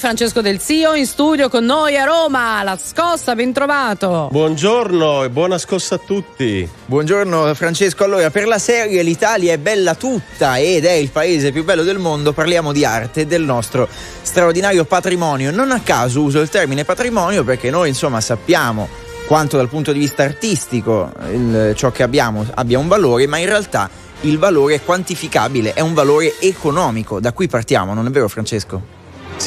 Francesco Del Zio in studio con noi a Roma, la scossa, ben trovato. Buongiorno e buona scossa a tutti. Buongiorno Francesco, allora per la serie L'Italia è bella tutta ed è il paese più bello del mondo parliamo di arte e del nostro straordinario patrimonio. Non a caso uso il termine patrimonio perché noi insomma sappiamo quanto dal punto di vista artistico il, ciò che abbiamo abbia un valore, ma in realtà il valore è quantificabile, è un valore economico. Da qui partiamo, non è vero Francesco?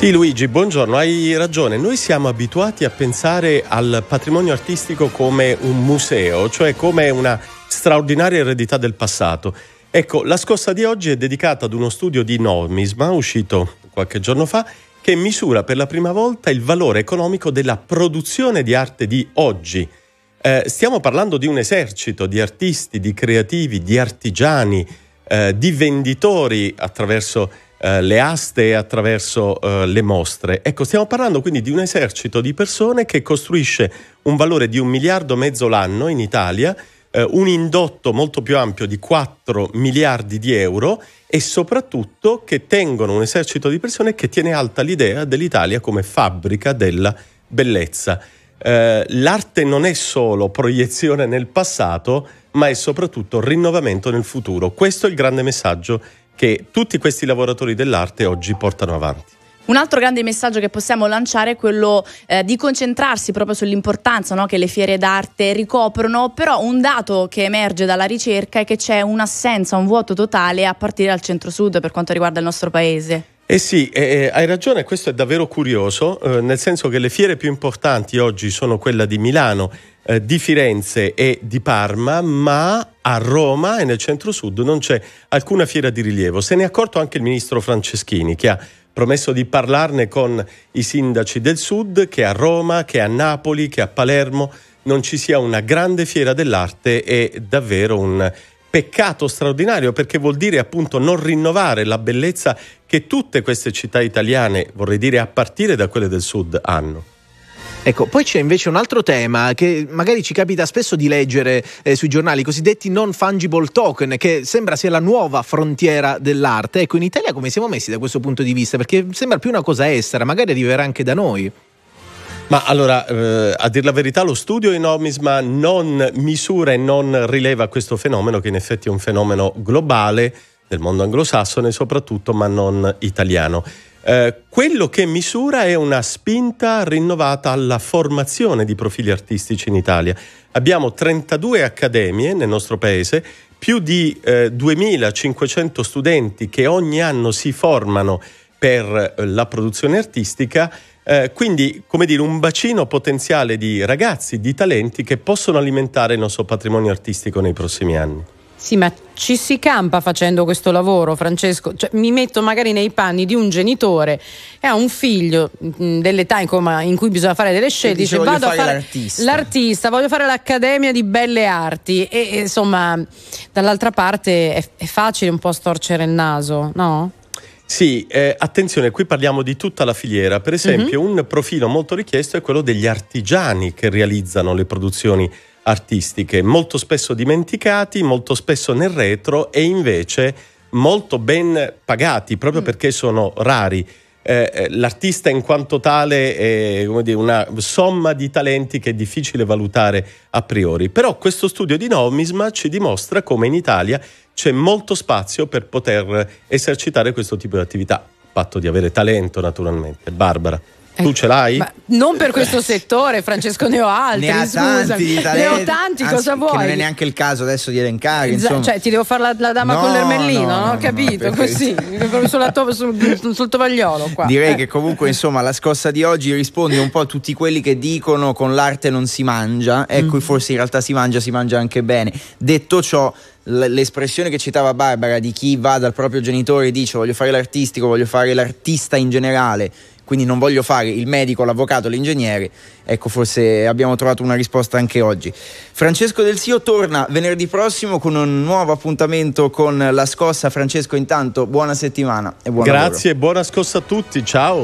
Sì Luigi, buongiorno, hai ragione, noi siamo abituati a pensare al patrimonio artistico come un museo, cioè come una straordinaria eredità del passato. Ecco, la scossa di oggi è dedicata ad uno studio di Nomisma, uscito qualche giorno fa, che misura per la prima volta il valore economico della produzione di arte di oggi. Eh, stiamo parlando di un esercito di artisti, di creativi, di artigiani, eh, di venditori attraverso eh, le aste attraverso eh, le mostre. Ecco, stiamo parlando quindi di un esercito di persone che costruisce un valore di un miliardo e mezzo l'anno in Italia, eh, un indotto molto più ampio di 4 miliardi di euro e soprattutto che tengono un esercito di persone che tiene alta l'idea dell'Italia come fabbrica della bellezza. Eh, l'arte non è solo proiezione nel passato, ma è soprattutto rinnovamento nel futuro. Questo è il grande messaggio che tutti questi lavoratori dell'arte oggi portano avanti. Un altro grande messaggio che possiamo lanciare è quello eh, di concentrarsi proprio sull'importanza no, che le fiere d'arte ricoprono, però un dato che emerge dalla ricerca è che c'è un'assenza, un vuoto totale a partire dal centro-sud per quanto riguarda il nostro paese. Eh sì, eh, hai ragione, questo è davvero curioso, eh, nel senso che le fiere più importanti oggi sono quella di Milano, eh, di Firenze e di Parma, ma a Roma e nel centro-sud non c'è alcuna fiera di rilievo. Se ne è accorto anche il ministro Franceschini, che ha promesso di parlarne con i sindaci del sud, che a Roma, che a Napoli, che a Palermo non ci sia una grande fiera dell'arte è davvero un peccato straordinario perché vuol dire appunto non rinnovare la bellezza che tutte queste città italiane, vorrei dire a partire da quelle del sud, hanno. Ecco, poi c'è invece un altro tema che magari ci capita spesso di leggere eh, sui giornali, i cosiddetti non fungible token, che sembra sia la nuova frontiera dell'arte. Ecco, in Italia come siamo messi da questo punto di vista? Perché sembra più una cosa estera, magari arriverà anche da noi. Ma allora, eh, a dir la verità, lo studio in Omisma non misura e non rileva questo fenomeno, che in effetti è un fenomeno globale del mondo anglosassone soprattutto, ma non italiano. Eh, quello che misura è una spinta rinnovata alla formazione di profili artistici in Italia. Abbiamo 32 accademie nel nostro paese, più di eh, 2500 studenti che ogni anno si formano per eh, la produzione artistica. Eh, quindi, come dire, un bacino potenziale di ragazzi, di talenti che possono alimentare il nostro patrimonio artistico nei prossimi anni. Sì, ma ci si campa facendo questo lavoro, Francesco. Cioè, mi metto magari nei panni di un genitore e ha un figlio mh, mm, dell'età in, in, cui bisogna fare delle scelte. Dice, dice vado a fare l'artista. l'artista. voglio fare l'Accademia di Belle Arti. E, e insomma, dall'altra parte è, è facile un po' storcere il naso, no? Sì, eh, attenzione, qui parliamo di tutta la filiera. Per esempio, mm-hmm. un profilo molto richiesto è quello degli artigiani che realizzano le produzioni artistiche, molto spesso dimenticati, molto spesso nel retro e invece molto ben pagati proprio mm. perché sono rari. Eh, eh, l'artista in quanto tale è dire, una somma di talenti che è difficile valutare a priori. Però questo studio di Nomisma ci dimostra come in Italia c'è molto spazio per poter esercitare questo tipo di attività, patto di avere talento naturalmente. Barbara. Tu ce l'hai? Ma non per questo settore, Francesco, ne ho altri. Ne ha tanti, ne ho tanti, Anzi, cosa vuoi? non è neanche il caso adesso di elencare. Insomma. Cioè, ti devo fare la, la dama no, con l'ermellino, no, no? Ho capito, così, sulla to- sul, sul, tovagliolo. Qua. Direi eh. che comunque, insomma, la scossa di oggi risponde un po' a tutti quelli che dicono con l'arte non si mangia, ecco, mm. forse in realtà si mangia, si mangia anche bene. Detto ciò, l'espressione che citava Barbara di chi va dal proprio genitore e dice voglio fare l'artistico, voglio fare l'artista in generale quindi non voglio fare il medico, l'avvocato, l'ingegnere. Ecco, forse abbiamo trovato una risposta anche oggi. Francesco Del Sio torna venerdì prossimo con un nuovo appuntamento con la scossa. Francesco, intanto buona settimana e buona Grazie, lavoro. buona scossa a tutti, ciao.